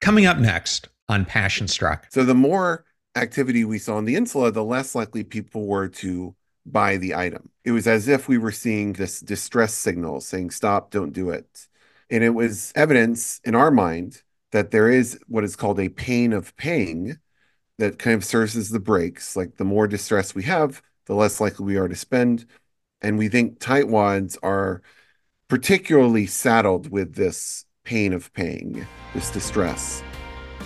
Coming up next on Passion Struck. So the more activity we saw in the insula, the less likely people were to buy the item. It was as if we were seeing this distress signal saying, stop, don't do it. And it was evidence in our mind that there is what is called a pain of paying that kind of serves as the brakes. Like the more distress we have, the less likely we are to spend. And we think tightwads are particularly saddled with this pain of paying, this distress.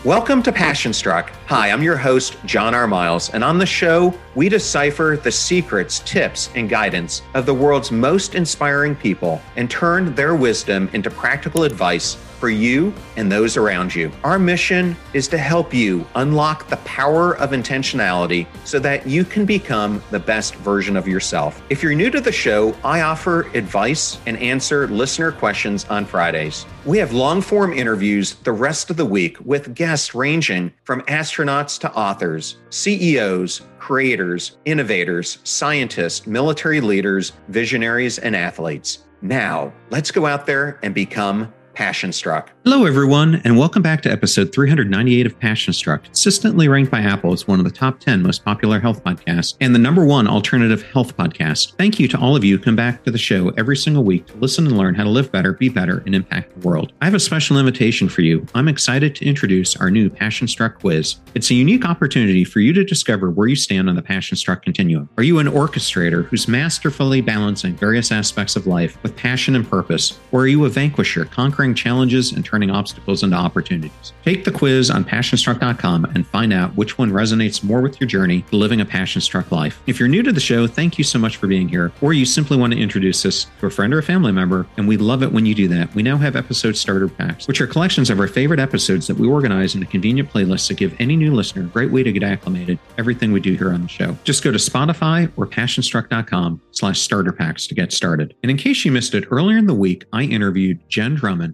Welcome to Passion Struck. Hi, I'm your host, John R. Miles, and on the show, we decipher the secrets, tips, and guidance of the world's most inspiring people and turn their wisdom into practical advice for you and those around you. Our mission is to help you unlock the power of intentionality so that you can become the best version of yourself. If you're new to the show, I offer advice and answer listener questions on Fridays. We have long form interviews the rest of the week with guests ranging from astronauts to authors, CEOs, creators, innovators, scientists, military leaders, visionaries, and athletes. Now, let's go out there and become Passion Struck. Hello, everyone, and welcome back to episode 398 of Passion Struck, consistently ranked by Apple as one of the top 10 most popular health podcasts and the number one alternative health podcast. Thank you to all of you who come back to the show every single week to listen and learn how to live better, be better, and impact the world. I have a special invitation for you. I'm excited to introduce our new Passion Struck quiz. It's a unique opportunity for you to discover where you stand on the Passion Struck continuum. Are you an orchestrator who's masterfully balancing various aspects of life with passion and purpose? Or are you a vanquisher, conquering conquering challenges and turning obstacles into opportunities. Take the quiz on passionstruck.com and find out which one resonates more with your journey to living a passion struck life. If you're new to the show, thank you so much for being here, or you simply want to introduce us to a friend or a family member, and we love it when you do that. We now have episode starter packs, which are collections of our favorite episodes that we organize in a convenient playlist to give any new listener a great way to get acclimated everything we do here on the show. Just go to Spotify or passionstruck.com slash starter packs to get started. And in case you missed it, earlier in the week, I interviewed Jen Drummond,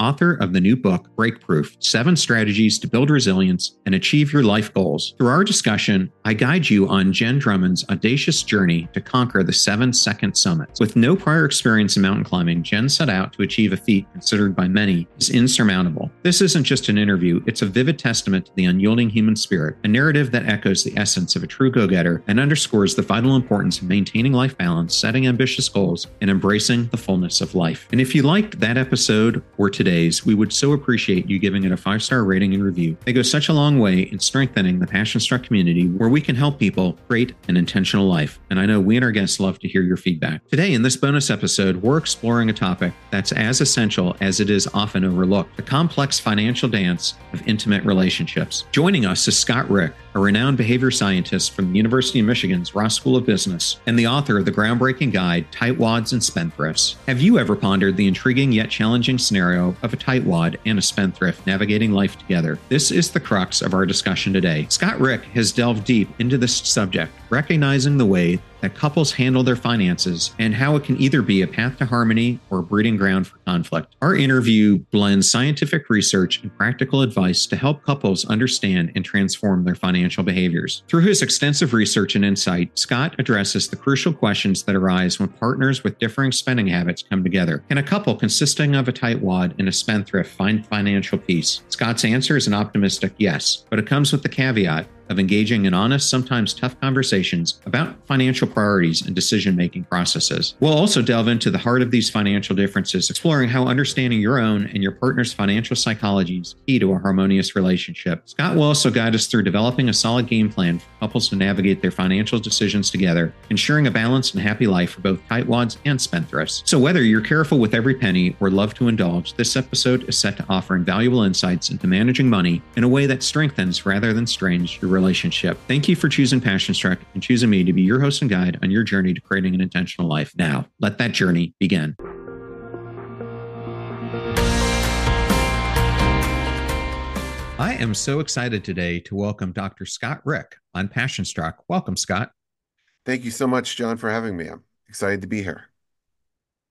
author of the new book, Breakproof Seven Strategies to Build Resilience and Achieve Your Life Goals. Through our discussion, I guide you on Jen Drummond's audacious journey to conquer the seven second summits. With no prior experience in mountain climbing, Jen set out to achieve a feat considered by many as insurmountable. This isn't just an interview, it's a vivid testament to the unyielding human spirit, a narrative that echoes the essence of a true go getter and underscores the vital importance of maintaining life balance, setting ambitious goals, and embracing the fullness of life. And if you liked that episode or today's, we would so appreciate you giving it a five star rating and review. They go such a long way in strengthening the Passion Struck community where we can help people create an intentional life. And I know we and our guests love to hear your feedback. Today, in this bonus episode, we're exploring a topic that's as essential as it is often overlooked the complex financial dance of intimate relationships. Joining us is Scott Rick, a renowned behavior scientist from the University of Michigan's Ross School of Business and the author of the groundbreaking guide, Tightwads and Spendthrifts. Have you ever pondered the intriguing yet challenging scenario of a tightwad and a spendthrift navigating life together? This is the crux of our discussion today. Scott Rick has delved deep into this subject, recognizing the way that couples handle their finances and how it can either be a path to harmony or a breeding ground for conflict. Our interview blends scientific research and practical advice to help couples understand and transform their financial behaviors. Through his extensive research and insight, Scott addresses the crucial questions that arise when partners with differing spending habits come together. Can a couple consisting of a tightwad and a spendthrift find financial peace? Scott's answer is an optimistic yes, but it comes with the caveat of engaging in honest, sometimes tough conversations about financial priorities and decision making processes. We'll also delve into the heart of these financial differences, exploring how understanding your own and your partner's financial psychology is key to a harmonious relationship. Scott will also guide us through developing a solid game plan for couples to navigate their financial decisions together, ensuring a balanced and happy life for both tightwads and spendthrifts. So, whether you're careful with every penny or love to indulge, this episode is set to offer invaluable insights into managing money in a way that strengthens rather than strains your relationship. Thank you for choosing Passion Struck and choosing me to be your host and guide on your journey to creating an intentional life. Now, let that journey begin. I am so excited today to welcome Dr. Scott Rick on Passion Struck. Welcome, Scott. Thank you so much, John, for having me. I'm excited to be here.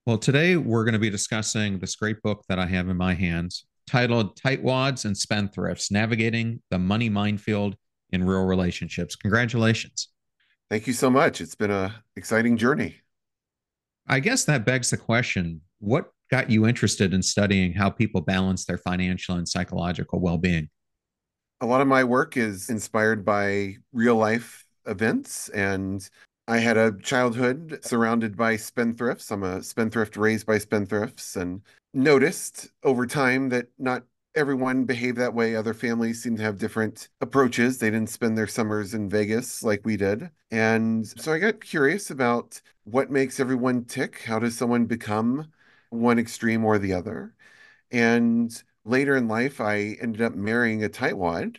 Well, today we're going to be discussing this great book that I have in my hands titled Tightwads and Spendthrifts Navigating the Money Minefield in Real Relationships. Congratulations. Thank you so much. It's been an exciting journey. I guess that begs the question what got you interested in studying how people balance their financial and psychological well being? a lot of my work is inspired by real life events and I had a childhood surrounded by spendthrifts. I'm a spendthrift raised by spendthrifts and noticed over time that not everyone behaved that way. Other families seem to have different approaches. They didn't spend their summers in Vegas like we did. And so I got curious about what makes everyone tick. How does someone become one extreme or the other? And later in life, I ended up marrying a tightwad.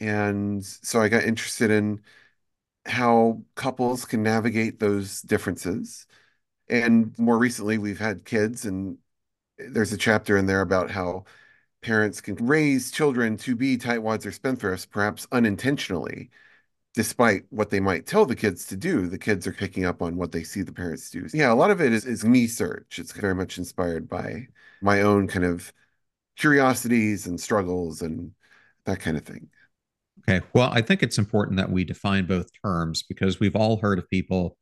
And so I got interested in how couples can navigate those differences. And more recently, we've had kids, and there's a chapter in there about how parents can raise children to be tightwads or spendthrifts, perhaps unintentionally, despite what they might tell the kids to do. The kids are picking up on what they see the parents do. Yeah, a lot of it is, is me search. It's very much inspired by my own kind of curiosities and struggles and that kind of thing. Okay. Well, I think it's important that we define both terms because we've all heard of people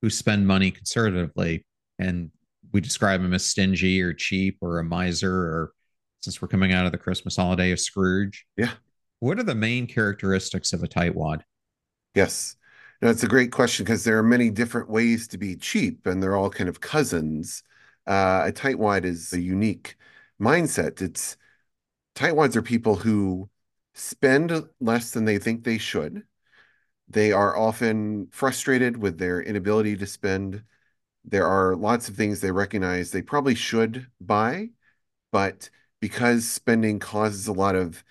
who spend money conservatively and we describe them as stingy or cheap or a miser or since we're coming out of the Christmas holiday, of Scrooge. Yeah. What are the main characteristics of a tightwad? Yes. Now, it's a great question because there are many different ways to be cheap and they're all kind of cousins. Uh, a tightwad is a unique mindset. It's tightwads are people who spend less than they think they should. They are often frustrated with their inability to spend. There are lots of things they recognize they probably should buy, but because spending causes a lot of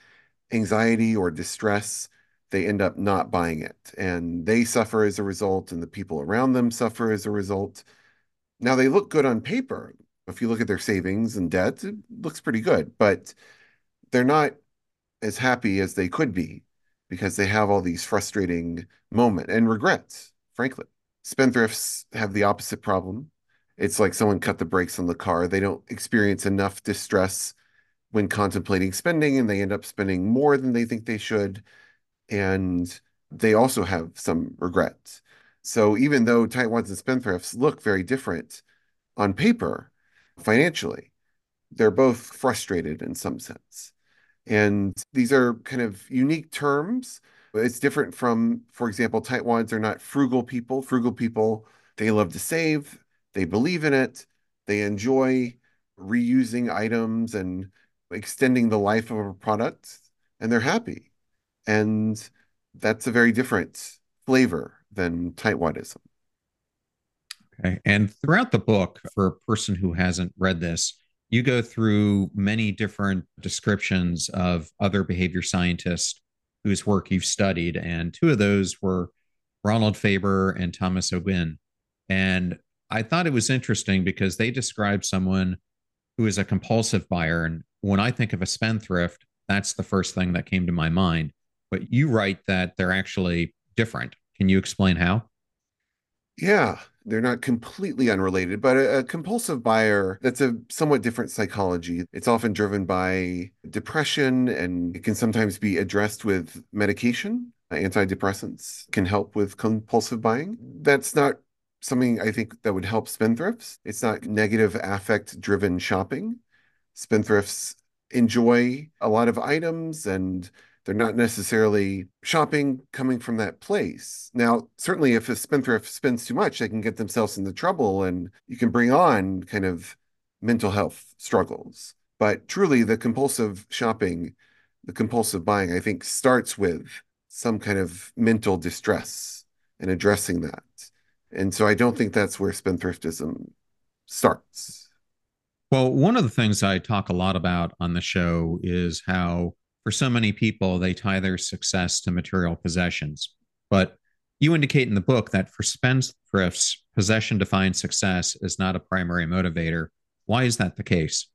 anxiety or distress, they end up not buying it. And they suffer as a result, and the people around them suffer as a result. Now, they look good on paper. If you look at their savings and debt, it looks pretty good, but they're not as happy as they could be because they have all these frustrating moments and regrets, frankly. Spendthrifts have the opposite problem. It's like someone cut the brakes on the car. They don't experience enough distress when contemplating spending and they end up spending more than they think they should. And they also have some regrets. So even though tightwads and spendthrifts look very different on paper financially, they're both frustrated in some sense. And these are kind of unique terms. It's different from, for example, tightwads are not frugal people. Frugal people, they love to save, they believe in it, they enjoy reusing items and extending the life of a product, and they're happy. And that's a very different flavor than tightwadism. Okay. And throughout the book, for a person who hasn't read this, you go through many different descriptions of other behavior scientists whose work you've studied. And two of those were Ronald Faber and Thomas O'Guinn. And I thought it was interesting because they described someone who is a compulsive buyer. And when I think of a spendthrift, that's the first thing that came to my mind. But you write that they're actually different. Can you explain how? Yeah they're not completely unrelated, but a, a, compulsive buyer, that's a somewhat different psychology. It's often driven by depression and it can sometimes be addressed with medication. Antidepressants can help with compulsive buying. That's not something I think that would help spendthrifts. It's not negative affect driven shopping. Spendthrifts enjoy a lot of items and they're not necessarily shopping coming from that place. Now, certainly if a spendthrift spends too much, they can get themselves into trouble and you can bring on kind of mental health struggles. But truly, the compulsive shopping, the compulsive buying, I think starts with some kind of mental distress and addressing that. And so I don't think that's where spendthriftism starts. Well, one of the things I talk a lot about on the show is how for so many people, they tie their success to material possessions. But you indicate in the book that for spendthrifts, possession defined success is not a primary motivator. Why is that the case?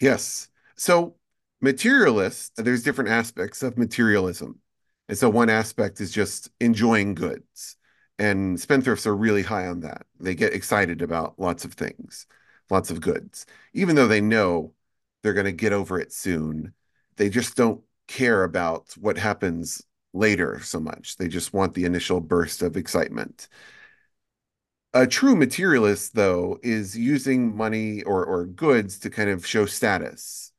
Yes. So, materialists, there's different aspects of materialism. And so, one aspect is just enjoying goods. And spendthrifts are really high on that. They get excited about lots of things, lots of goods, even though they know they're going to get over it soon they just don't care about what happens later so much. They just want the initial burst of excitement. A true materialist, though, is using money or, or goods to kind of show status.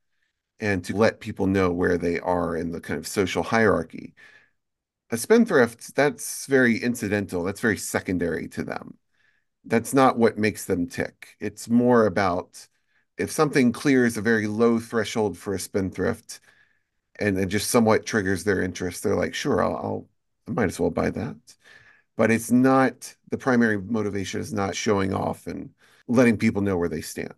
and to let people know where they are in the kind of social hierarchy. A spendthrift, that's very incidental, that's very secondary to them. That's not what makes them tick. It's more about if something clears a very low threshold for a spendthrift and it just somewhat triggers their interest, they're like, sure, I'll, I'll I might as well buy that. But it's not the primary motivation is not showing off and letting people know where they stand.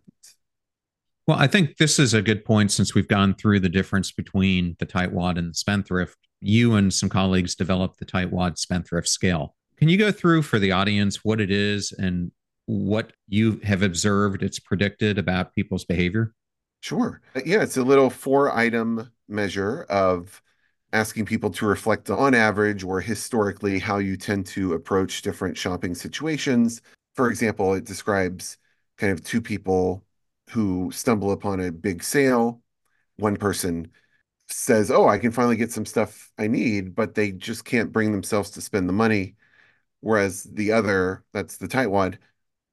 Well, I think this is a good point since we've gone through the difference between the tightwad and the spendthrift. You and some colleagues developed the tightwad spendthrift scale. Can you go through for the audience what it is and what you have observed it's predicted about people's behavior? Sure. Uh, yeah, it's a little four item measure of asking people to reflect on average or historically how you tend to approach different shopping situations. For example, it describes kind of two people who stumble upon a big sale. One person says, Oh, I can finally get some stuff I need, but they just can't bring themselves to spend the money. Whereas the other, that's the tightwad,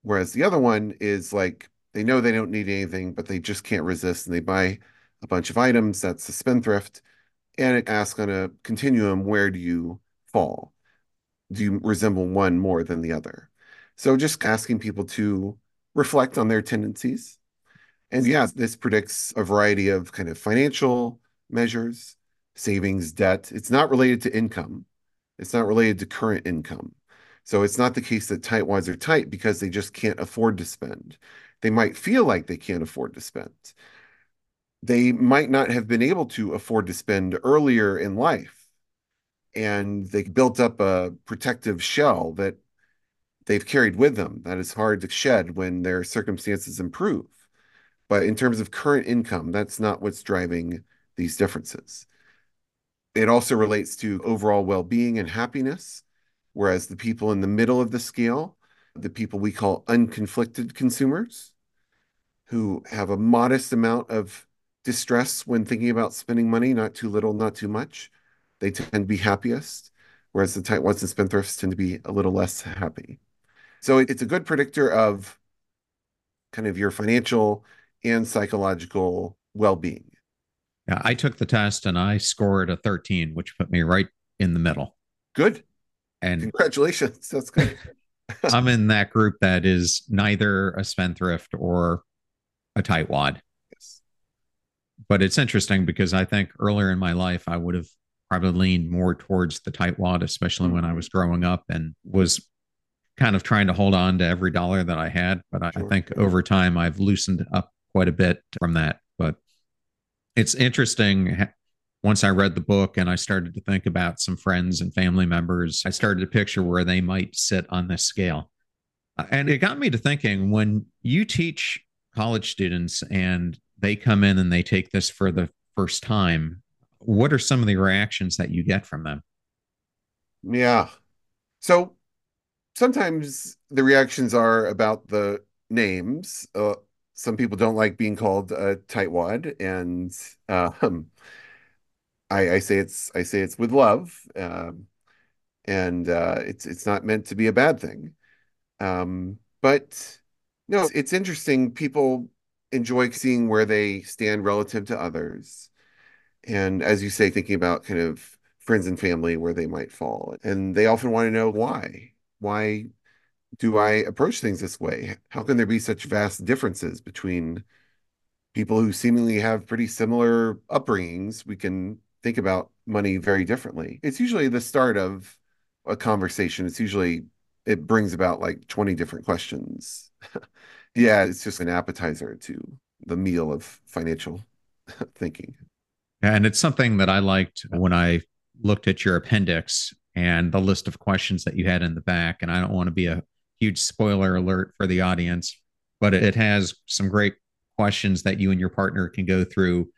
whereas the other one is like they know they don't need anything, but they just can't resist and they buy a bunch of items. That's the spendthrift and it asks on a continuum where do you fall? Do you resemble one more than the other? So just asking people to reflect on their tendencies. And yeah, this predicts a variety of kind of financial measures, savings, debt. It's not related to income. It's not related to current income. So it's not the case that tightwads are tight because they just can't afford to spend. They might feel like they can't afford to spend they might not have been able to afford to spend earlier in life. And they built up a protective shell that they've carried with them that is hard to shed when their circumstances improve. But in terms of current income, that's not what's driving these differences. It also relates to overall well being and happiness, whereas the people in the middle of the scale, the people we call unconflicted consumers, who have a modest amount of distress when thinking about spending money, not too little, not too much. They tend to be happiest, whereas the tightwads and spendthrifts tend to be a little less happy. So it's a good predictor of kind of your financial and psychological well-being. Yeah, I took the test and I scored a 13, which put me right in the middle. Good. And congratulations. That's good. I'm in that group that is neither a spendthrift or a tightwad Yes. but it's interesting because I think earlier in my life I would have probably leaned more towards the tightwad, especially when I was growing up and was kind of trying to hold on to every dollar that I had. But I, sure. I think over time I've loosened up quite a bit from that. But it's interesting. Once I read the book and I started to think about some friends and family members, I started to picture where they might sit on this scale. And it got me to thinking when you teach college students and they come in and they take this for the first time, what are some of the reactions that you get from them? Yeah. So sometimes the reactions are about the names. Uh, some people don't like being called a tightwad, and um, I, I, say it's I say it's with love, um, and uh, it's it's not meant to be a bad thing. Um, but no, it's, it's interesting. People enjoy seeing where they stand relative to others. And as you say, thinking about kind of friends and family where they might fall. And they often want to know why. Why do I approach things this way? How can there be such vast differences between people who seemingly have pretty similar upbringings? We can think about money very differently. It's usually the start of a conversation. It's usually, it brings about like 20 different questions. Yeah, it's just an appetizer to the meal of financial thinking. And it's something that I liked when I looked at your appendix and the list of questions that you had in the back. And I don't want to be a huge spoiler alert for the audience, but it has some great questions that you and your partner can go through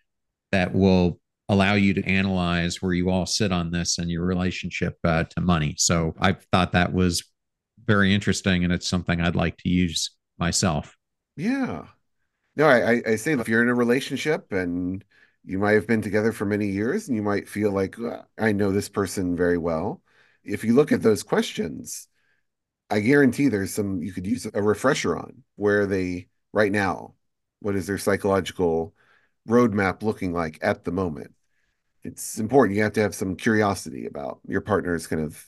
that will allow you to analyze where you all sit on this and your relationship uh, to money. So I thought that was very interesting, and it's something I'd like to use myself. Yeah. No, I, I say if you're in a relationship and you might have been together for many years and you might feel like I know this person very well. If you look at those questions, I guarantee there's some you could use a refresher on where they right now, what is their psychological roadmap looking like at the moment? It's important. You have to have some curiosity about your partner's kind of.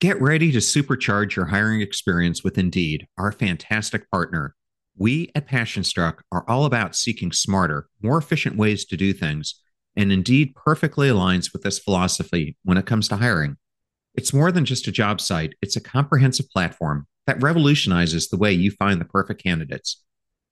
Get ready to supercharge your hiring experience with Indeed, our fantastic partner. We at PassionStruck are all about seeking smarter, more efficient ways to do things, and Indeed perfectly aligns with this philosophy when it comes to hiring. It's more than just a job site, it's a comprehensive platform that revolutionizes the way you find the perfect candidates.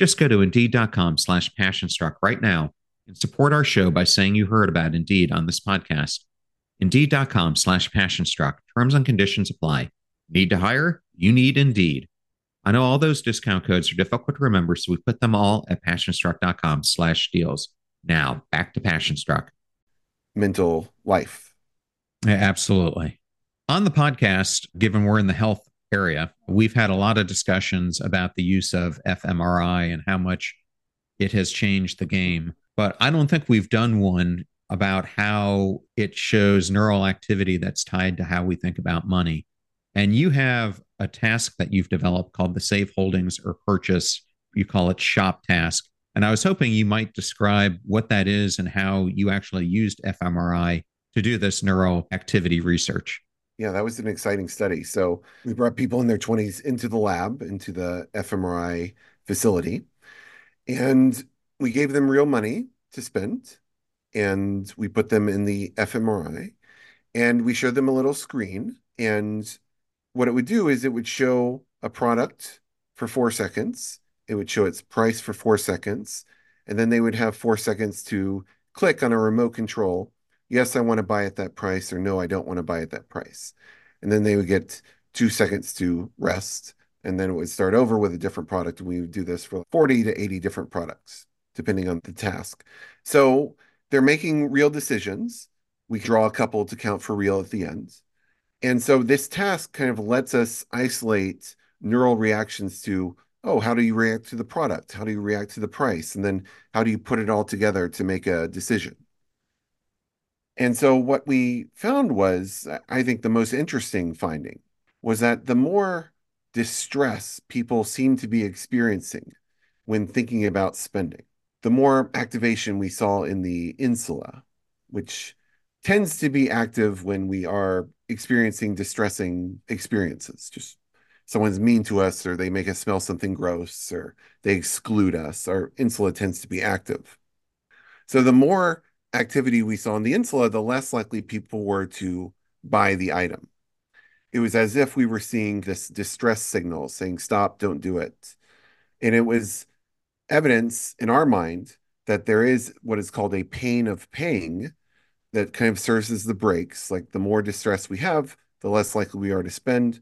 Just go to indeed.com slash passionstruck right now and support our show by saying you heard about Indeed on this podcast. Indeed.com slash passionstruck. Terms and conditions apply. Need to hire? You need Indeed. I know all those discount codes are difficult to remember, so we put them all at passionstruck.com slash deals. Now, back to Passionstruck. Mental life. Yeah, absolutely. On the podcast, given we're in the health area. We've had a lot of discussions about the use of fMRI and how much it has changed the game. But I don't think we've done one about how it shows neural activity that's tied to how we think about money. And you have a task that you've developed called the Save Holdings or Purchase. You call it Shop Task. And I was hoping you might describe what that is and how you actually used fMRI to do this neural activity research. Yeah, that was an exciting study. So we brought people in their 20s into the lab, into the fMRI facility, and we gave them real money to spend. And we put them in the fMRI and we showed them a little screen. And what it would do is it would show a product for four seconds, it would show its price for four seconds, and then they would have four seconds to click on a remote control yes, I want to buy at that price, or no, I don't want to buy at that price. And then they would get two seconds to rest. And then it would start over with a different product. And we would do this for 40 to 80 different products, depending on the task. So they're making real decisions. We draw a couple to count for real at the end. And so this task kind of lets us isolate neural reactions to, oh, how do you react to the product? How do you react to the price? And then how do you put it all together to make a decision? And so what we found was, I think the most interesting finding was that the more distress people seem to be experiencing when thinking about spending, the more activation we saw in the insula, which tends to be active when we are experiencing distressing experiences. Just someone's mean to us, or they make us smell something gross, or they exclude us. Our insula tends to be active. So the more activity we saw in the insula, the less likely people were to buy the item. It was as if we were seeing this distress signal saying, stop, don't do it. And it was evidence in our mind that there is what is called a pain of paying that kind of serves as the brakes. Like the more distress we have, the less likely we are to spend.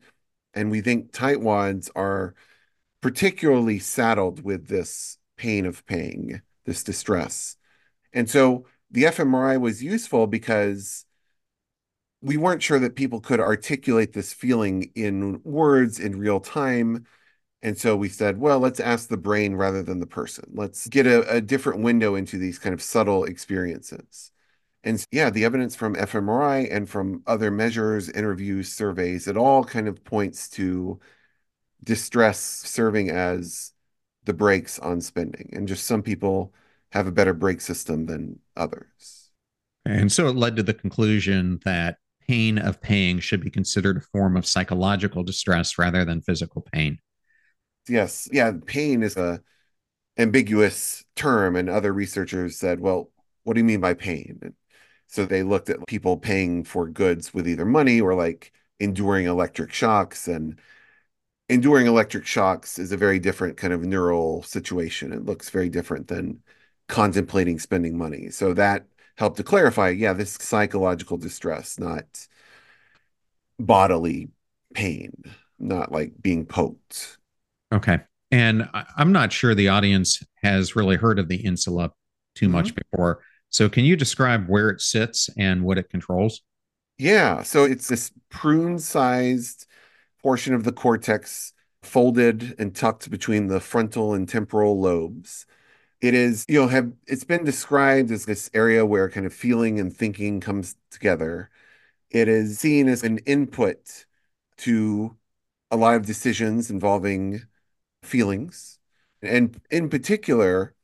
And we think tightwads are particularly saddled with this pain of paying, this distress. And so the fMRI was useful because we weren't sure that people could articulate this feeling in words in real time. And so we said, well, let's ask the brain rather than the person. Let's get a, a different window into these kind of subtle experiences. And yeah, the evidence from fMRI and from other measures, interviews, surveys, it all kind of points to distress serving as the brakes on spending. And just some people have a better brake system than others. And so it led to the conclusion that pain of paying should be considered a form of psychological distress rather than physical pain. Yes. Yeah. Pain is a ambiguous term. And other researchers said, well, what do you mean by pain? And So they looked at people paying for goods with either money or like enduring electric shocks. And enduring electric shocks is a very different kind of neural situation. It looks very different than contemplating spending money. So that helped to clarify yeah, this psychological distress, not bodily pain, not like being poked. Okay. And I'm not sure the audience has really heard of the insula too mm-hmm. much before. So, can you describe where it sits and what it controls? Yeah. So, it's this prune sized portion of the cortex folded and tucked between the frontal and temporal lobes. It is, you know, have it's been described as this area where kind of feeling and thinking comes together. It is seen as an input to a lot of decisions involving feelings. And in particular,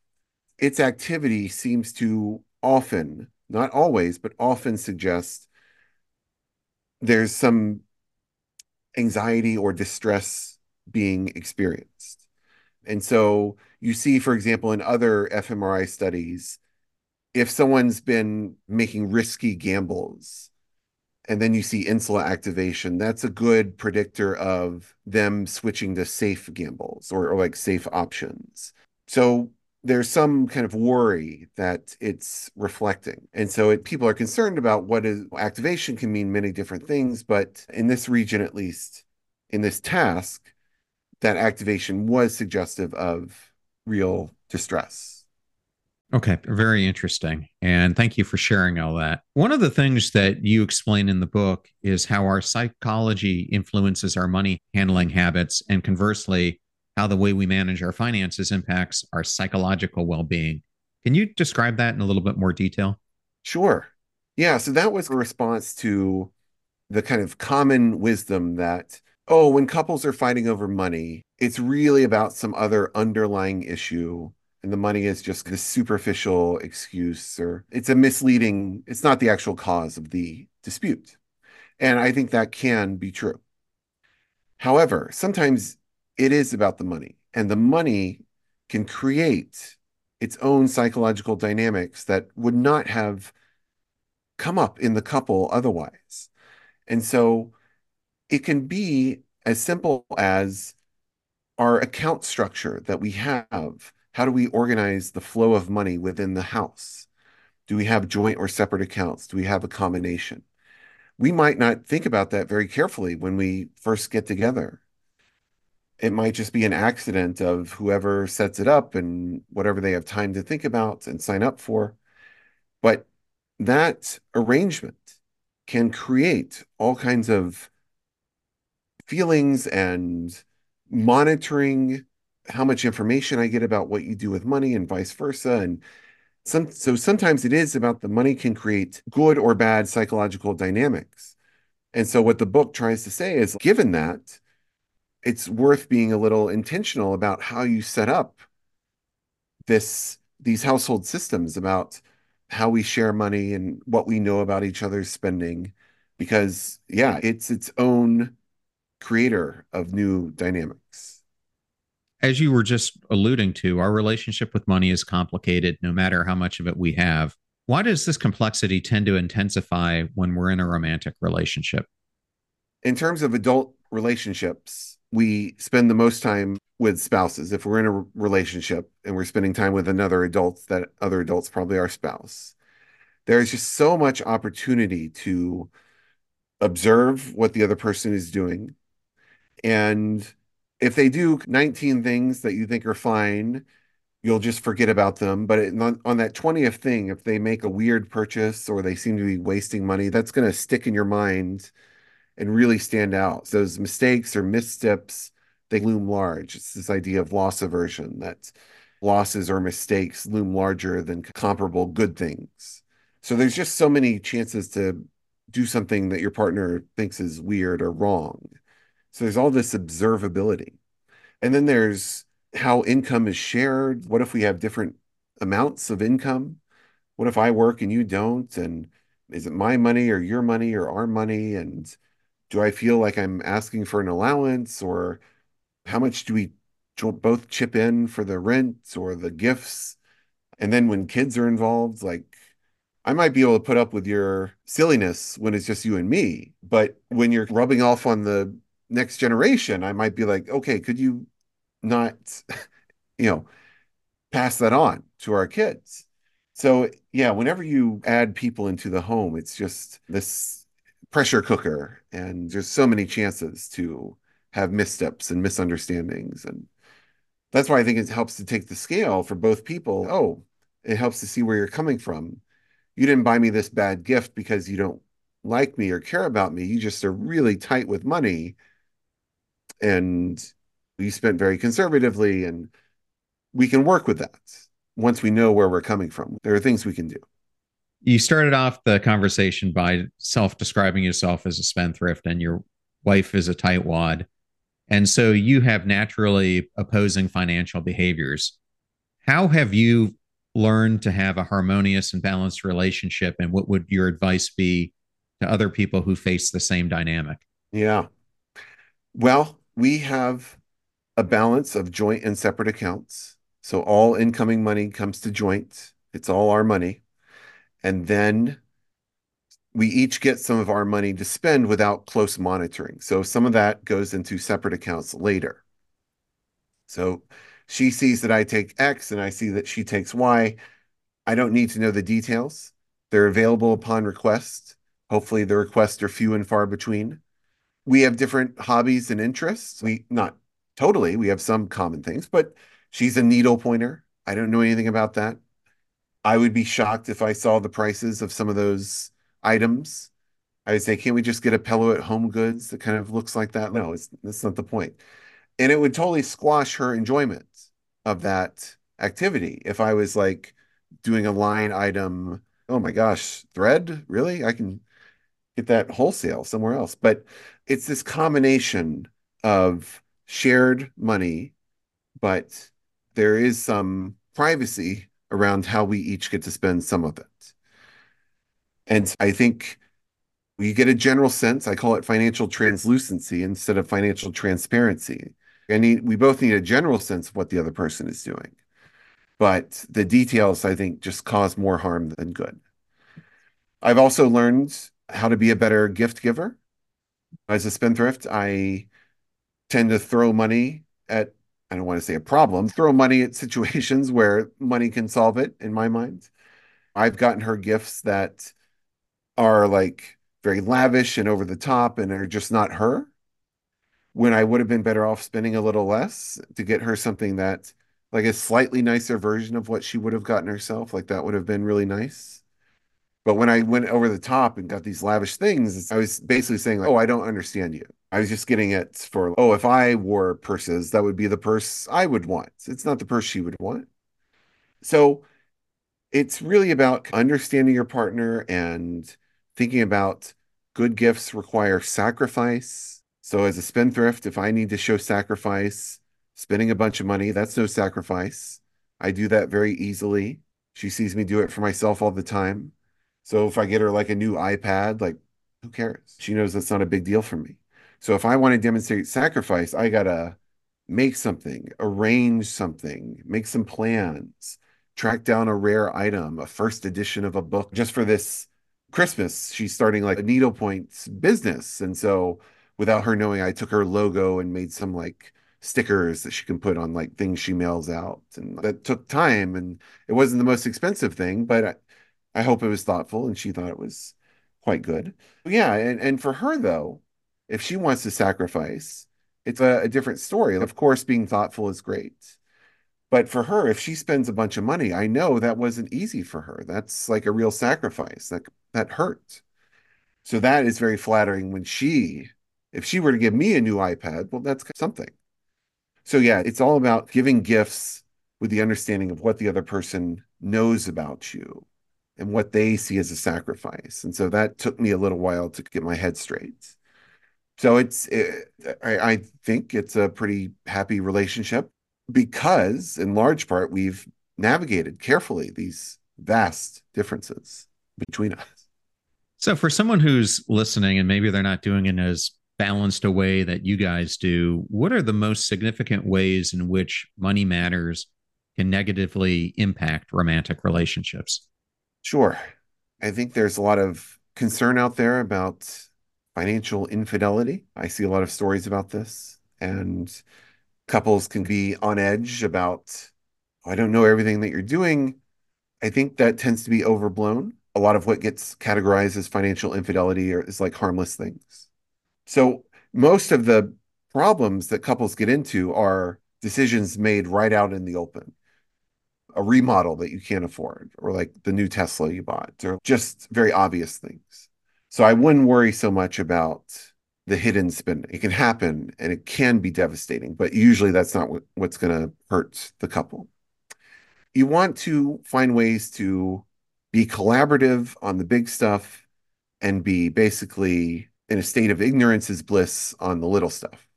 its activity seems to often, not always, but often suggest there's some anxiety or distress being experienced. And so you see, for example, in other fMRI studies, if someone's been making risky gambles and then you see insula activation, that's a good predictor of them switching to safe gambles or, or like safe options. So there's some kind of worry that it's reflecting. And so it, people are concerned about what is activation can mean many different things, but in this region, at least in this task, that activation was suggestive of real distress. Okay, very interesting. And thank you for sharing all that. One of the things that you explain in the book is how our psychology influences our money handling habits, and conversely, how the way we manage our finances impacts our psychological well being. Can you describe that in a little bit more detail? Sure. Yeah. So that was a response to the kind of common wisdom that, oh, when couples are fighting over money, it's really about some other underlying issue. And the money is just this superficial excuse, or it's a misleading, it's not the actual cause of the dispute. And I think that can be true. However, sometimes it is about the money, and the money can create its own psychological dynamics that would not have come up in the couple otherwise. And so it can be as simple as our account structure that we have. How do we organize the flow of money within the house? Do we have joint or separate accounts? Do we have a combination? We might not think about that very carefully when we first get together it might just be an accident of whoever sets it up and whatever they have time to think about and sign up for. But that arrangement can create all kinds of feelings and monitoring how much information I get about what you do with money and vice versa. And some, so sometimes it is about the money can create good or bad psychological dynamics. And so what the book tries to say is given that, it's worth being a little intentional about how you set up this these household systems about how we share money and what we know about each other's spending because yeah it's its own creator of new dynamics as you were just alluding to our relationship with money is complicated no matter how much of it we have why does this complexity tend to intensify when we're in a romantic relationship in terms of adult relationships we spend the most time with spouses. If we're in a relationship and we're spending time with another adult, that other adult's probably our spouse. There's just so much opportunity to observe what the other person is doing. And if they do 19 things that you think are fine, you'll just forget about them. But on, that 20th thing, if they make a weird purchase or they seem to be wasting money, that's going to stick in your mind and really stand out. So those mistakes or missteps, they loom large. It's this idea of loss aversion that losses or mistakes loom larger than comparable good things. So there's just so many chances to do something that your partner thinks is weird or wrong. So there's all this observability. And then there's how income is shared. What if we have different amounts of income? What if I work and you don't? And is it my money or your money or our money? And do I feel like I'm asking for an allowance or how much do we both chip in for the rent or the gifts? And then when kids are involved, like I might be able to put up with your silliness when it's just you and me, but when you're rubbing off on the next generation, I might be like, okay, could you not, you know, pass that on to our kids? So, yeah, whenever you add people into the home, it's just this pressure cooker, and there's so many chances to have missteps and misunderstandings. And that's why I think it helps to take the scale for both people. Oh, it helps to see where you're coming from you didn't buy me this bad gift because you don't like me or care about me. You just are really tight with money. And we spent very conservatively, and we can work with that once we know where we're coming from. There are things we can do. You started off the conversation by self describing yourself as a spendthrift, and your wife is a tightwad. And so you have naturally opposing financial behaviors. How have you learned to have a harmonious and balanced relationship? And what would your advice be to other people who face the same dynamic? Yeah. Well, we have a balance of joint and separate accounts. So all incoming money comes to joint, it's all our money. And then we each get some of our money to spend without close monitoring. So some of that goes into separate accounts later. So she sees that I take X and I see that she takes Y. I don't need to know the details. They're available upon request. Hopefully, the requests are few and far between. We have different hobbies and interests. We not totally, we have some common things, but she's a needle pointer. I don't know anything about that. I would be shocked if I saw the prices of some of those items. I would say, can't we just get a pillow at Home Goods that kind of looks like that? No, it's, that's not the point. and it would totally squash her enjoyment of that activity if I was like doing a line item. Oh my gosh, thread? Really? I can get that wholesale somewhere else. But it's this combination of shared money, but there is some privacy around how we each get to spend some of it. And I think we get a general sense, I call it financial translucency instead of financial transparency. I need we both need a general sense of what the other person is doing. But the details, I think, just cause more harm than good. I've also learned how to be a better gift giver. As a spendthrift, I tend to throw money at, I don't want to say a problem, throw money at situations where money can solve it in my mind. I've gotten her gifts that are like very lavish and over the top and are just not her when I would have been better off spending a little less to get her something that like a slightly nicer version of what she would have gotten herself. Like that would have been really nice. But when I went over the top and got these lavish things, I was basically saying, like, oh, I don't understand you. I was just getting it for, oh, if I wore purses, that would be the purse I would want. It's not the purse she would want. So it's really about understanding your partner and thinking about good gifts require sacrifice so as a spendthrift, if I need to show sacrifice, spending a bunch of money, that's no sacrifice. I do that very easily. She sees me do it for myself all the time. So if I get her like a new iPad, like who cares? She knows that's not a big deal for me. So if I want to demonstrate sacrifice, I gotta make something, arrange something, make some plans, track down a rare item, a first edition of a book just for this Christmas. She's starting like a needlepoint business. And so without her knowing, I took her logo and made some like stickers that she can put on like things she mails out. And that took time and it wasn't the most expensive thing, but I, hope it was thoughtful and she thought it was quite good. Yeah. And, and for her though, if she wants to sacrifice, it's a, a different story. Of course, being thoughtful is great. But for her, if she spends a bunch of money, I know that wasn't easy for her. That's like a real sacrifice. That that hurt. So that is very flattering when she if she were to give me a new iPad, well, that's something. So, yeah, it's all about giving gifts with the understanding of what the other person knows about you and what they see as a sacrifice. And so that took me a little while to get my head straight. So it's, it, I, I think it's a pretty happy relationship because, in large part, we've navigated carefully these vast differences between us. So, for someone who's listening and maybe they're not doing it as balanced a way that you guys do, what are the most significant ways in which money matters can negatively impact romantic relationships? Sure. I think there's a lot of concern out there about financial infidelity. I see a lot of stories about this, and couples can be on edge about, oh, I don't know everything that you're doing. I think that tends to be overblown. A lot of what gets categorized as financial infidelity is like harmless things. So most of the problems that couples get into are decisions made right out in the open. A remodel that you can't afford, or like the new Tesla you bought, or just very obvious things. So I wouldn't worry so much about the hidden spending. It can happen and it can be devastating, but usually that's not what, what's going to hurt the couple. You want to find ways to be collaborative on the big stuff and be basically in a state of ignorance is bliss on the little stuff.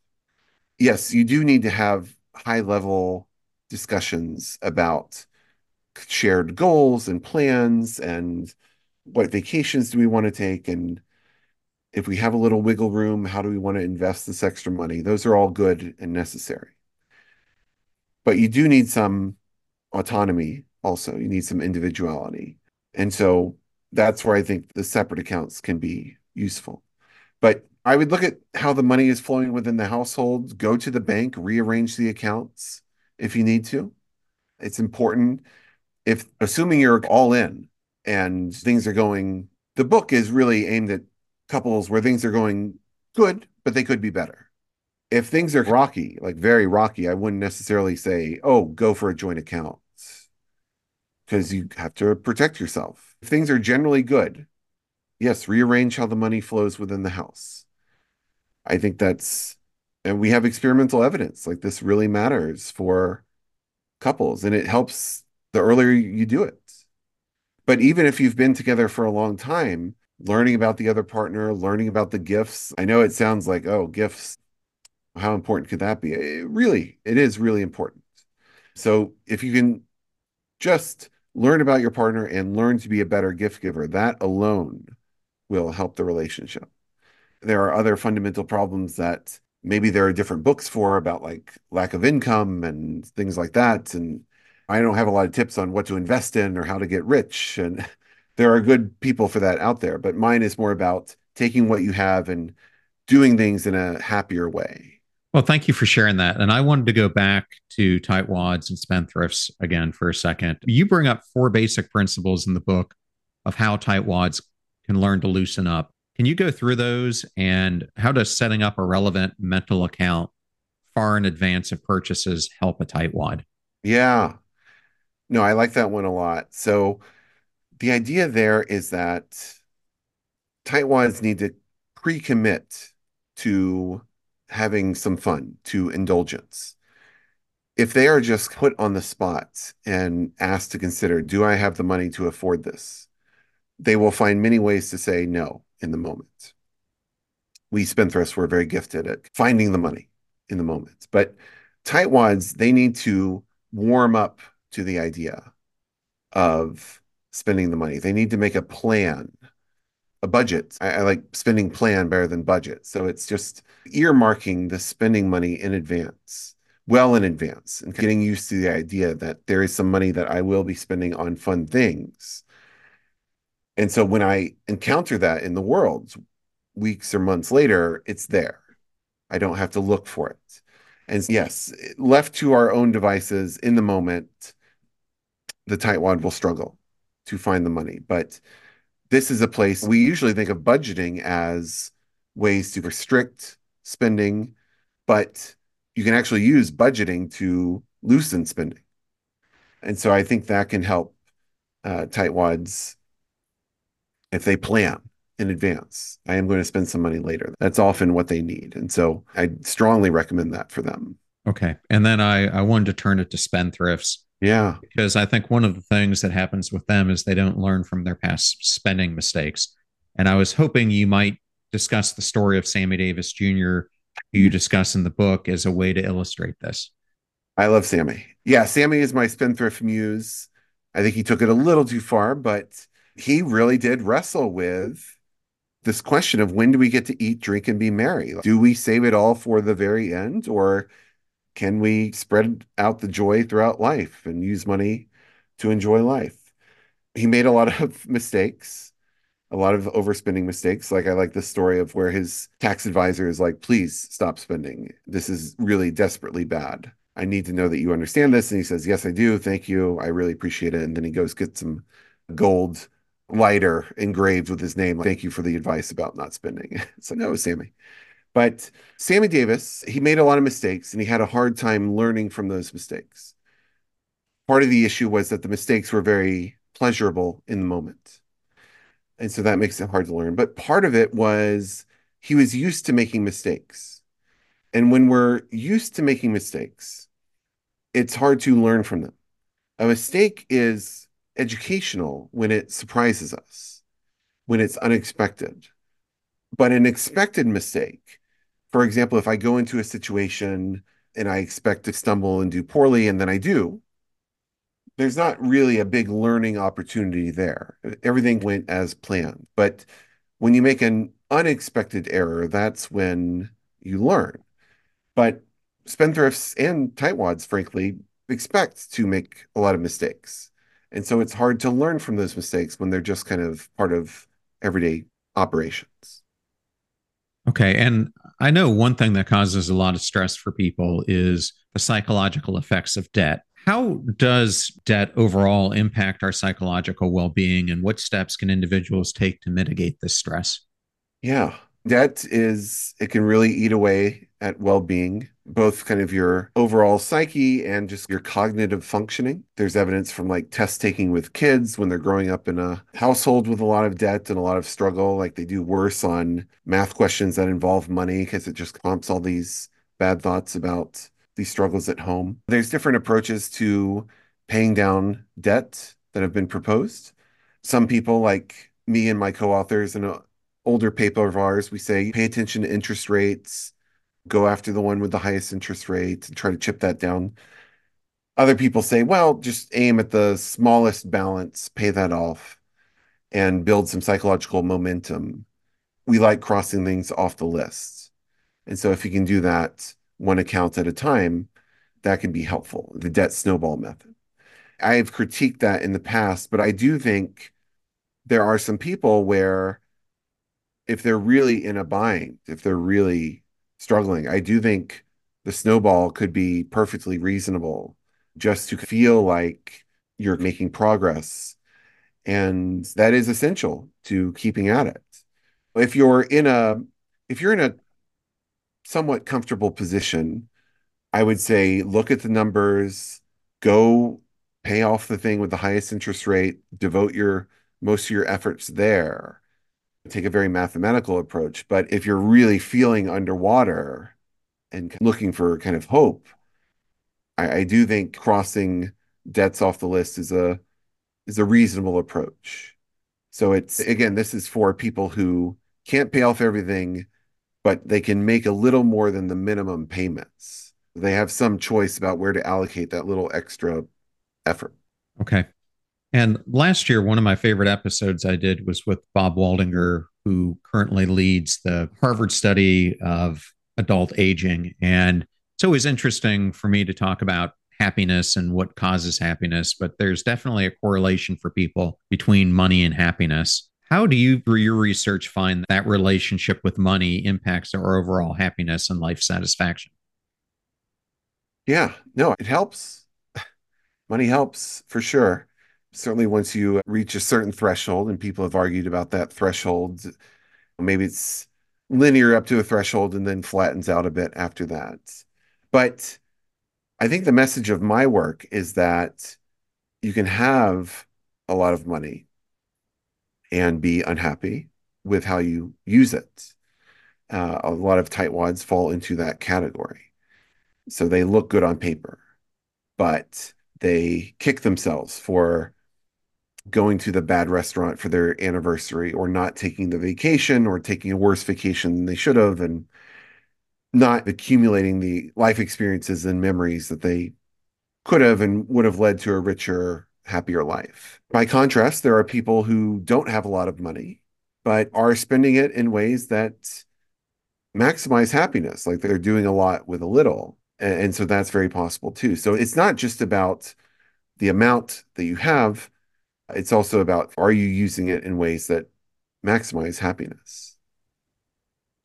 Yes, you do need to have high level discussions about shared goals and plans and what vacations do we want to take and if we have a little wiggle room how do we want to invest this extra money? Those are all good and necessary. But you do need some autonomy also. You need some individuality. And so that's where i think the separate accounts can be useful. But I would look at how the money is flowing within the household, go to the bank, rearrange the accounts if you need to. It's important if assuming you're all in and things are going the book is really aimed at couples where things are going good, but they could be better. If things are rocky, like very rocky, I wouldn't necessarily say, "Oh, go for a joint account." Because you have to protect yourself. If things are generally good, yes, rearrange how the money flows within the house. I think that's, and we have experimental evidence like this really matters for couples and it helps the earlier you do it. But even if you've been together for a long time, learning about the other partner, learning about the gifts, I know it sounds like, oh, gifts, how important could that be? It really, it is really important. So if you can just learn about your partner and learn to be a better gift giver, that alone will help the relationship. There are other fundamental problems that maybe there are different books for about like lack of income and things like that. And I don't have a lot of tips on what to invest in or how to get rich. And there are good people for that out there. But mine is more about taking what you have and doing things in a happier way. Well, thank you for sharing that. And I wanted to go back to tightwads and spendthrifts again for a second. You bring up four basic principles in the book of how tightwads can learn to loosen up. Can you go through those and how does setting up a relevant mental account far in advance of purchases help a tightwad? Yeah. No, I like that one a lot. So the idea there is that tightwads need to pre-commit to having some fun, to indulgence. If they are just put on the spot and asked to consider, do I have the money to afford this? they will find many ways to say no in the moment. We spendthrifts were very gifted at finding the money in the moment. But tightwads, they need to warm up to the idea of spending the money. They need to make a plan, a budget. I, I, like spending plan better than budget. So it's just earmarking the spending money in advance, well in advance, and getting used to the idea that there is some money that I will be spending on fun things and so when I encounter that in the world, weeks or months later, it's there. I don't have to look for it. And yes, left to our own devices in the moment, the tightwad will struggle to find the money. But this is a place we usually think of budgeting as ways to restrict spending, but you can actually use budgeting to loosen spending. And so I think that can help uh, tightwads if they plan in advance. I am going to spend some money later. That's often what they need. And so I strongly recommend that for them. Okay. And then I, I wanted to turn it to spendthrifts. Yeah. Because I think one of the things that happens with them is they don't learn from their past spending mistakes. And I was hoping you might discuss the story of Sammy Davis Jr., who you discuss in the book, as a way to illustrate this. I love Sammy. Yeah, Sammy is my spendthrift muse. I think he took it a little too far, but he really did wrestle with this question of when do we get to eat, drink, and be merry? Do we save it all for the very end, or can we spread out the joy throughout life and use money to enjoy life? He made a lot of mistakes. a lot of overspending mistakes. Like I like the story of where his tax advisor is like, please stop spending. This is really desperately bad. I need to know that you understand this. And he says, Yes, I do. Thank you. I really appreciate it. And then he goes get some gold lighter engraved with his name. Like, Thank you for the advice about not spending. It's like, no, Sammy. But Sammy Davis, he made a lot of mistakes and he had a hard time learning from those mistakes. Part of the issue was that the mistakes were very pleasurable in the moment. And so that makes it hard to learn. But part of it was he was used to making mistakes. And when we're used to making mistakes, it's hard to learn from them. A mistake is educational when it surprises us, when it's unexpected. But an expected mistake, for example, if I go into a situation and I expect to stumble and do poorly, and then I do, there's not really a big learning opportunity there. Everything went as planned. But when you make an unexpected error, that's when you learn. But spendthrifts and tightwads, frankly, expect to make a lot of mistakes. And so it's hard to learn from those mistakes when they're just kind of part of everyday operations. Okay. And I know one thing that causes a lot of stress for people is the psychological effects of debt. How does debt overall impact our psychological well being, and what steps can individuals take to mitigate this stress? Yeah, debt is, it can really eat away at well being, both kind of your overall psyche and just your cognitive functioning. There's evidence from like test taking with kids when they're growing up in a household with a lot of debt and a lot of struggle, like they do worse on math questions that involve money because it just prompts all these bad thoughts about these struggles at home. There's different approaches to paying down debt that have been proposed. Some people, like me and my co authors in an uh, older paper of ours, we say pay attention to interest rates, go after the one with the highest interest rate and try to chip that down. Other people say, well, just aim at the smallest balance, pay that off, and build some psychological momentum. We like crossing things off the list. And so if you can do that, one account at a time, that can be helpful. The debt snowball method. I've critiqued that in the past, but I do think there are some people where if they're really in a bind, if they're really struggling, I do think the snowball could be perfectly reasonable just to feel like you're making progress. And that is essential to keeping at it. If you're in a if you're in a somewhat comfortable position, I would say look at the numbers, go pay off the thing with the highest interest rate, devote your most of your efforts there. Take a very mathematical approach. But if you're really feeling underwater and looking for kind of hope, I, I do think crossing debts off the list is a is a reasonable approach. So it's again, this is for people who can't pay off everything but they can make a little more than the minimum payments. They have some choice about where to allocate that little extra effort. Okay. And last year, one of my favorite episodes I did was with Bob Waldinger, who currently leads the Harvard study of adult aging. And it's always interesting for me to talk about happiness and what causes happiness, but there's definitely a correlation for people between money and happiness. How do you, through your research, find that relationship with money impacts our overall happiness and life satisfaction? Yeah, no, it helps. Money helps for sure. Certainly, once you reach a certain threshold, and people have argued about that threshold, maybe it's linear up to a threshold and then flattens out a bit after that. But I think the message of my work is that you can have a lot of money and be unhappy with how you use it. Uh, a lot of tightwads fall into that category. So they look good on paper, but they kick themselves for going to the bad restaurant for their anniversary or not taking the vacation or taking a worse vacation than they should have and not accumulating the life experiences and memories that they could have and would have led to a richer happier life. By contrast, there are people who don't have a lot of money, but are spending it in ways that maximize happiness, like they're doing a lot with a little. And, so that's very possible too. So it's not just about the amount that you have, it's also about are you using it in ways that maximize happiness.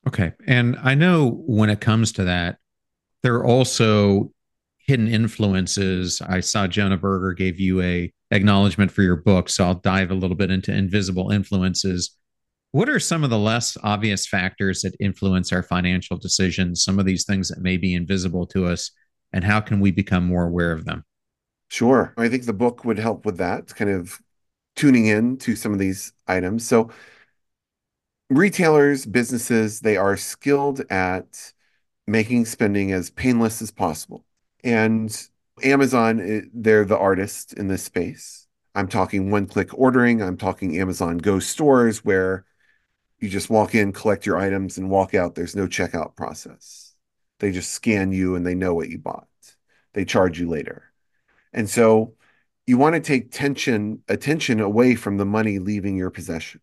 Okay. And I know when it comes to that, there are also hidden influences. I saw Jonah Berger gave you a acknowledgement for your book, so I'll dive a little bit into invisible influences. What are some of the less obvious factors that influence our financial decisions? Some of these things that may be invisible to us, and how can we become more aware of them? Sure. I think the book would help with that, kind of tuning in to some of these items. So, retailers, businesses, they are skilled at making spending as painless as possible. And Amazon, eh, they're the artist in this space. I'm talking one click ordering. I'm talking Amazon Go stores where you just walk in, collect your items, and walk out. There's no checkout process. They just scan you and they know what you bought. They charge you later. And so you want to take tension, attention away from the money leaving your possession.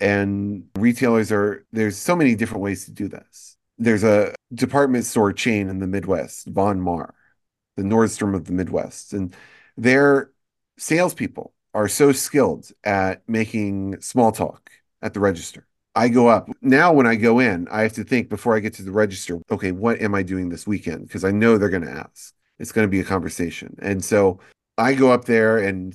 And retailers are, there's so many different ways to do this. There's a department store chain in the Midwest, Von Maur the Nordstrom of the Midwest. And their salespeople are so skilled at making small talk at the register. I go up. Now, when I go in, I have to think before I get to the register, okay, what am I doing this weekend? Because I know they're going to ask. It's going to be a conversation. And so I go up there and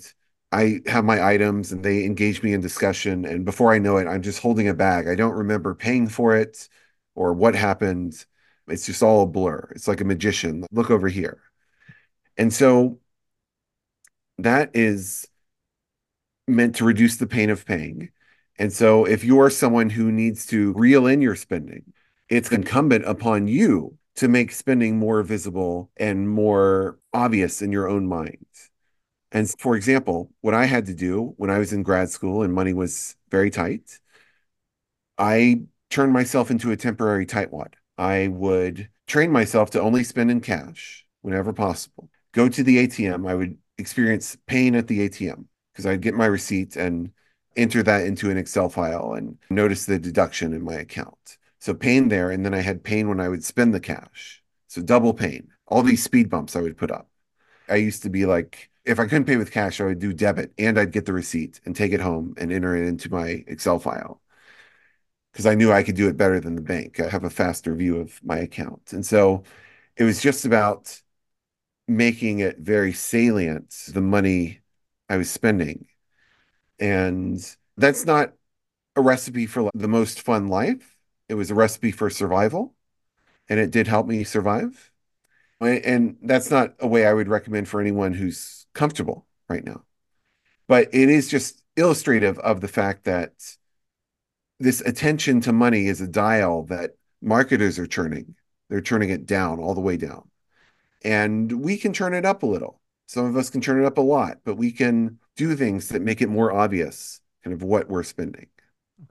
I have my items and they engage me in discussion. And before I know it, I'm just holding a bag. I don't remember paying for it or what happened. It's just all a blur. It's like a magician. Look over here. And so that is meant to reduce the pain of paying and so if you're someone who needs to reel in your spending, it's incumbent upon you to make spending more visible and more obvious in your own mind. And for example, what I had to do when I was in grad school and money was very tight, I turned myself into a temporary tightwad. I would train myself to only spend in cash whenever possible. Go to the ATM. I would experience pain at the ATM because I'd get my receipt and enter that into an Excel file and notice the deduction in my account. So pain there. And then I had pain when I would spend the cash. So double pain. All these speed bumps I would put up. I used to be like, if I couldn't pay with cash, I would do debit and I'd get the receipt and take it home and enter it into my Excel file because I knew I could do it better than the bank. I have a faster view of my account. And so it was just about making it very salient, the money I was spending and that's not a recipe for the most fun life. It was a recipe for survival, and it did help me survive. And that's not a way I would recommend for anyone who's comfortable right now. But it is just illustrative of the fact that this attention to money is a dial that marketers are turning. They're turning it down, all the way down. And we can turn it up a little. Some of us can turn it up a lot, but we can do things that make it more obvious kind of what we're spending.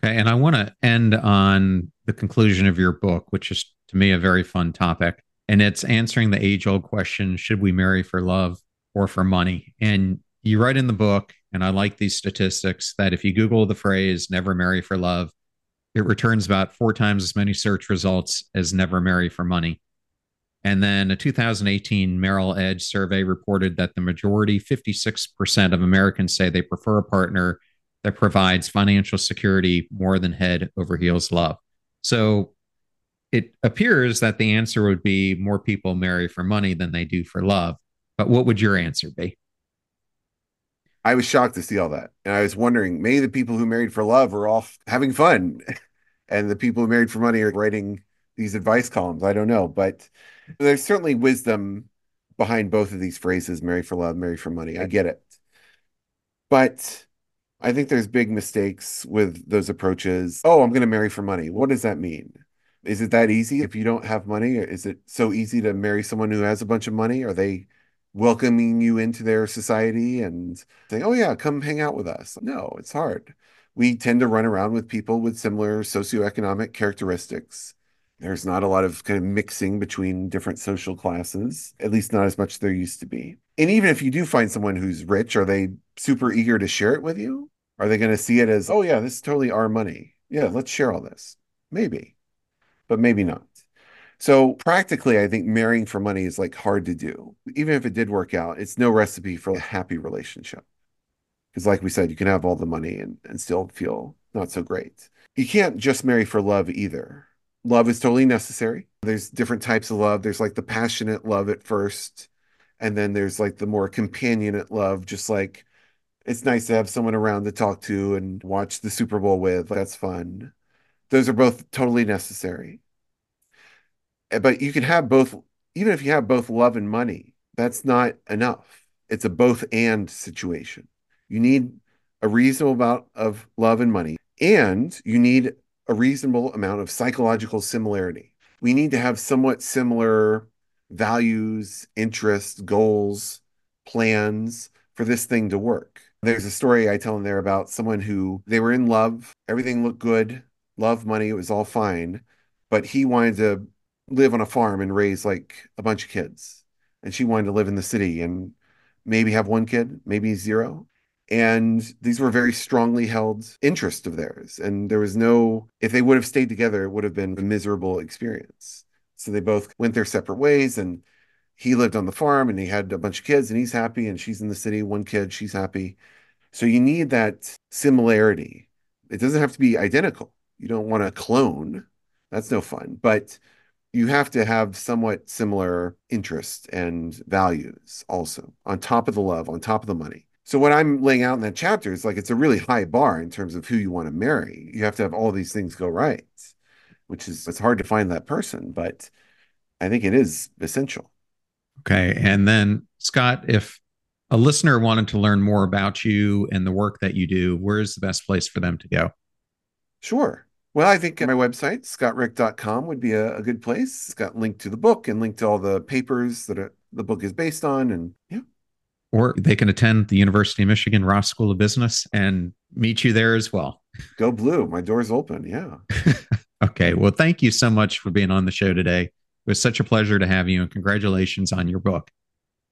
Okay. And I want to end on the conclusion of your book, which is to me a very fun topic. And it's answering the age old question should we marry for love or for money? And you write in the book, and I like these statistics, that if you Google the phrase never marry for love, it returns about four times as many search results as never marry for money. And then a 2018 Merrill Edge survey reported that the majority, 56% of Americans say they prefer a partner that provides financial security more than head over heels love. So it appears that the answer would be more people marry for money than they do for love. But what would your answer be? I was shocked to see all that. And I was wondering, maybe the people who married for love are off having fun, and the people who married for money are writing these advice columns. I don't know. But there's certainly wisdom behind both of these phrases marry for love, marry for money. I get it. But I think there's big mistakes with those approaches. Oh, I'm going to marry for money. What does that mean? Is it that easy if you don't have money? Is it so easy to marry someone who has a bunch of money? Are they welcoming you into their society and saying, oh, yeah, come hang out with us? No, it's hard. We tend to run around with people with similar socioeconomic characteristics. There's not a lot of kind of mixing between different social classes, at least not as much as there used to be. And even if you do find someone who's rich, are they super eager to share it with you? Are they going to see it as, oh, yeah, this is totally our money? Yeah, let's share all this. Maybe, but maybe not. So practically, I think marrying for money is like hard to do. Even if it did work out, it's no recipe for a happy relationship. Because, like we said, you can have all the money and, and still feel not so great. You can't just marry for love either. Love is totally necessary. There's different types of love. There's like the passionate love at first, and then there's like the more companionate love, just like it's nice to have someone around to talk to and watch the Super Bowl with. That's fun. Those are both totally necessary. Eh, but you can have both, even if you have both love and money, that's not enough. It's a both and situation. You need a reasonable amount of love and money, and you need a reasonable amount of psychological similarity. We need to have somewhat similar values, interests, goals, plans for this thing to work. There's a story I tell in there about someone who they were in love, everything looked good, love, money, it was all fine, but he wanted to live on a farm and raise like a bunch of kids. And she wanted to live in the city and maybe have one kid, maybe zero. And these were very strongly held interests of theirs. And there was no, if they would have stayed together, it would have been a miserable experience. So they both went their separate ways. And he lived on the farm and he had a bunch of kids and he's happy. And she's in the city, one kid, she's happy. So you need that similarity. It doesn't have to be identical. You don't want to clone. That's no fun. But you have to have somewhat similar interests and values also on top of the love, on top of the money. So what I'm laying out in that chapter is like it's a really high bar in terms of who you want to marry. You have to have all these things go right, which is it's hard to find that person, but I think it is essential. Okay. And then Scott, if a listener wanted to learn more about you and the work that you do, where's the best place for them to go? Sure. Well, I think my website, scottrick.com, would be a, a good place. It's got linked to the book and linked to all the papers that are, the book is based on. And yeah, or they can attend the University of Michigan Ross School of Business and meet you there as well. Go blue. My door's open. Yeah. okay. Well, thank you so much for being on the show today. It was such a pleasure to have you and congratulations on your book.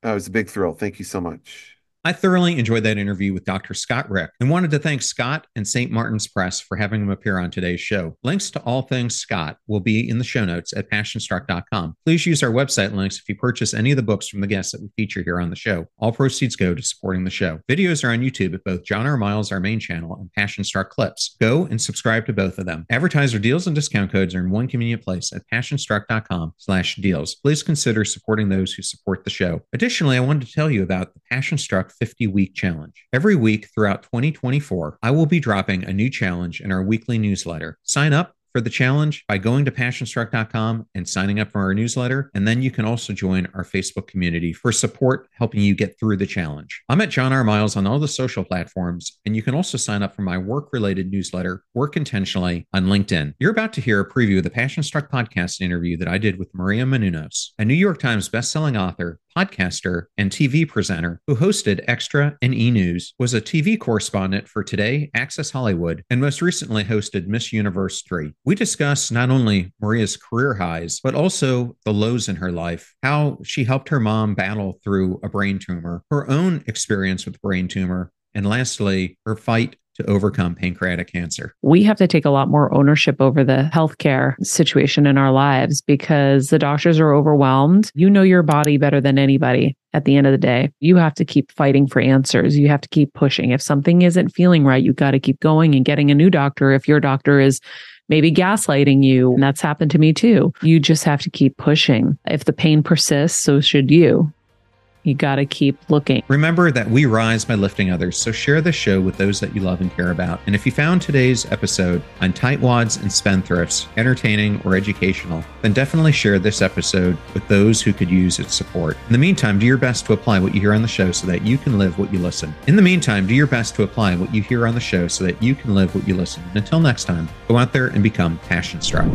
Oh, it was a big thrill. Thank you so much. I thoroughly enjoyed that interview with Dr. Scott Rick and wanted to thank Scott and St. Martin's Press for having him appear on today's show. Links to all things Scott will be in the show notes at passionstruck.com. Please use our website links if you purchase any of the books from the guests that we feature here on the show. All proceeds go to supporting the show. Videos are on YouTube at both John R. Miles, our main channel, and Passion Struck Clips. Go and subscribe to both of them. Advertiser deals and discount codes are in one convenient place at passionstruck.com slash deals. Please consider supporting those who support the show. Additionally, I wanted to tell you about the Passion Struck 50 week challenge. Every week throughout 2024, I will be dropping a new challenge in our weekly newsletter. Sign up for the challenge by going to passionstruck.com and signing up for our newsletter. And then you can also join our Facebook community for support helping you get through the challenge. I'm at John R. Miles on all the social platforms, and you can also sign up for my work related newsletter, Work Intentionally, on LinkedIn. You're about to hear a preview of the Passion Struck podcast interview that I did with Maria Menounos, a New York Times bestselling author podcaster, and TV presenter who hosted Extra and E! News, was a TV correspondent for Today, Access Hollywood, and most recently hosted Miss Universe 3. We discuss not only Maria's career highs, but also the lows in her life, how she helped her mom battle through a brain tumor, her own experience with brain tumor, and lastly, her fight to overcome pancreatic cancer. We have to take a lot more ownership over the healthcare situation in our lives because the doctors are overwhelmed. You know your body better than anybody at the end of the day. You have to keep fighting for answers. You have to keep pushing. If something isn't feeling right, you got to keep going and getting a new doctor if your doctor is maybe gaslighting you. And that's happened to me too. You just have to keep pushing. If the pain persists, so should you. You got to keep looking. Remember that we rise by lifting others, so share the show with those that you love and care about. And if you found today's episode on tightwads and spendthrifts entertaining or educational, then definitely share this episode with those who could use its support. In the meantime, do your best to apply what you hear on the show so that you can live what you listen. In the meantime, do your best to apply what you hear on the show so that you can live what you listen. And until next time, go out there and become passion struck.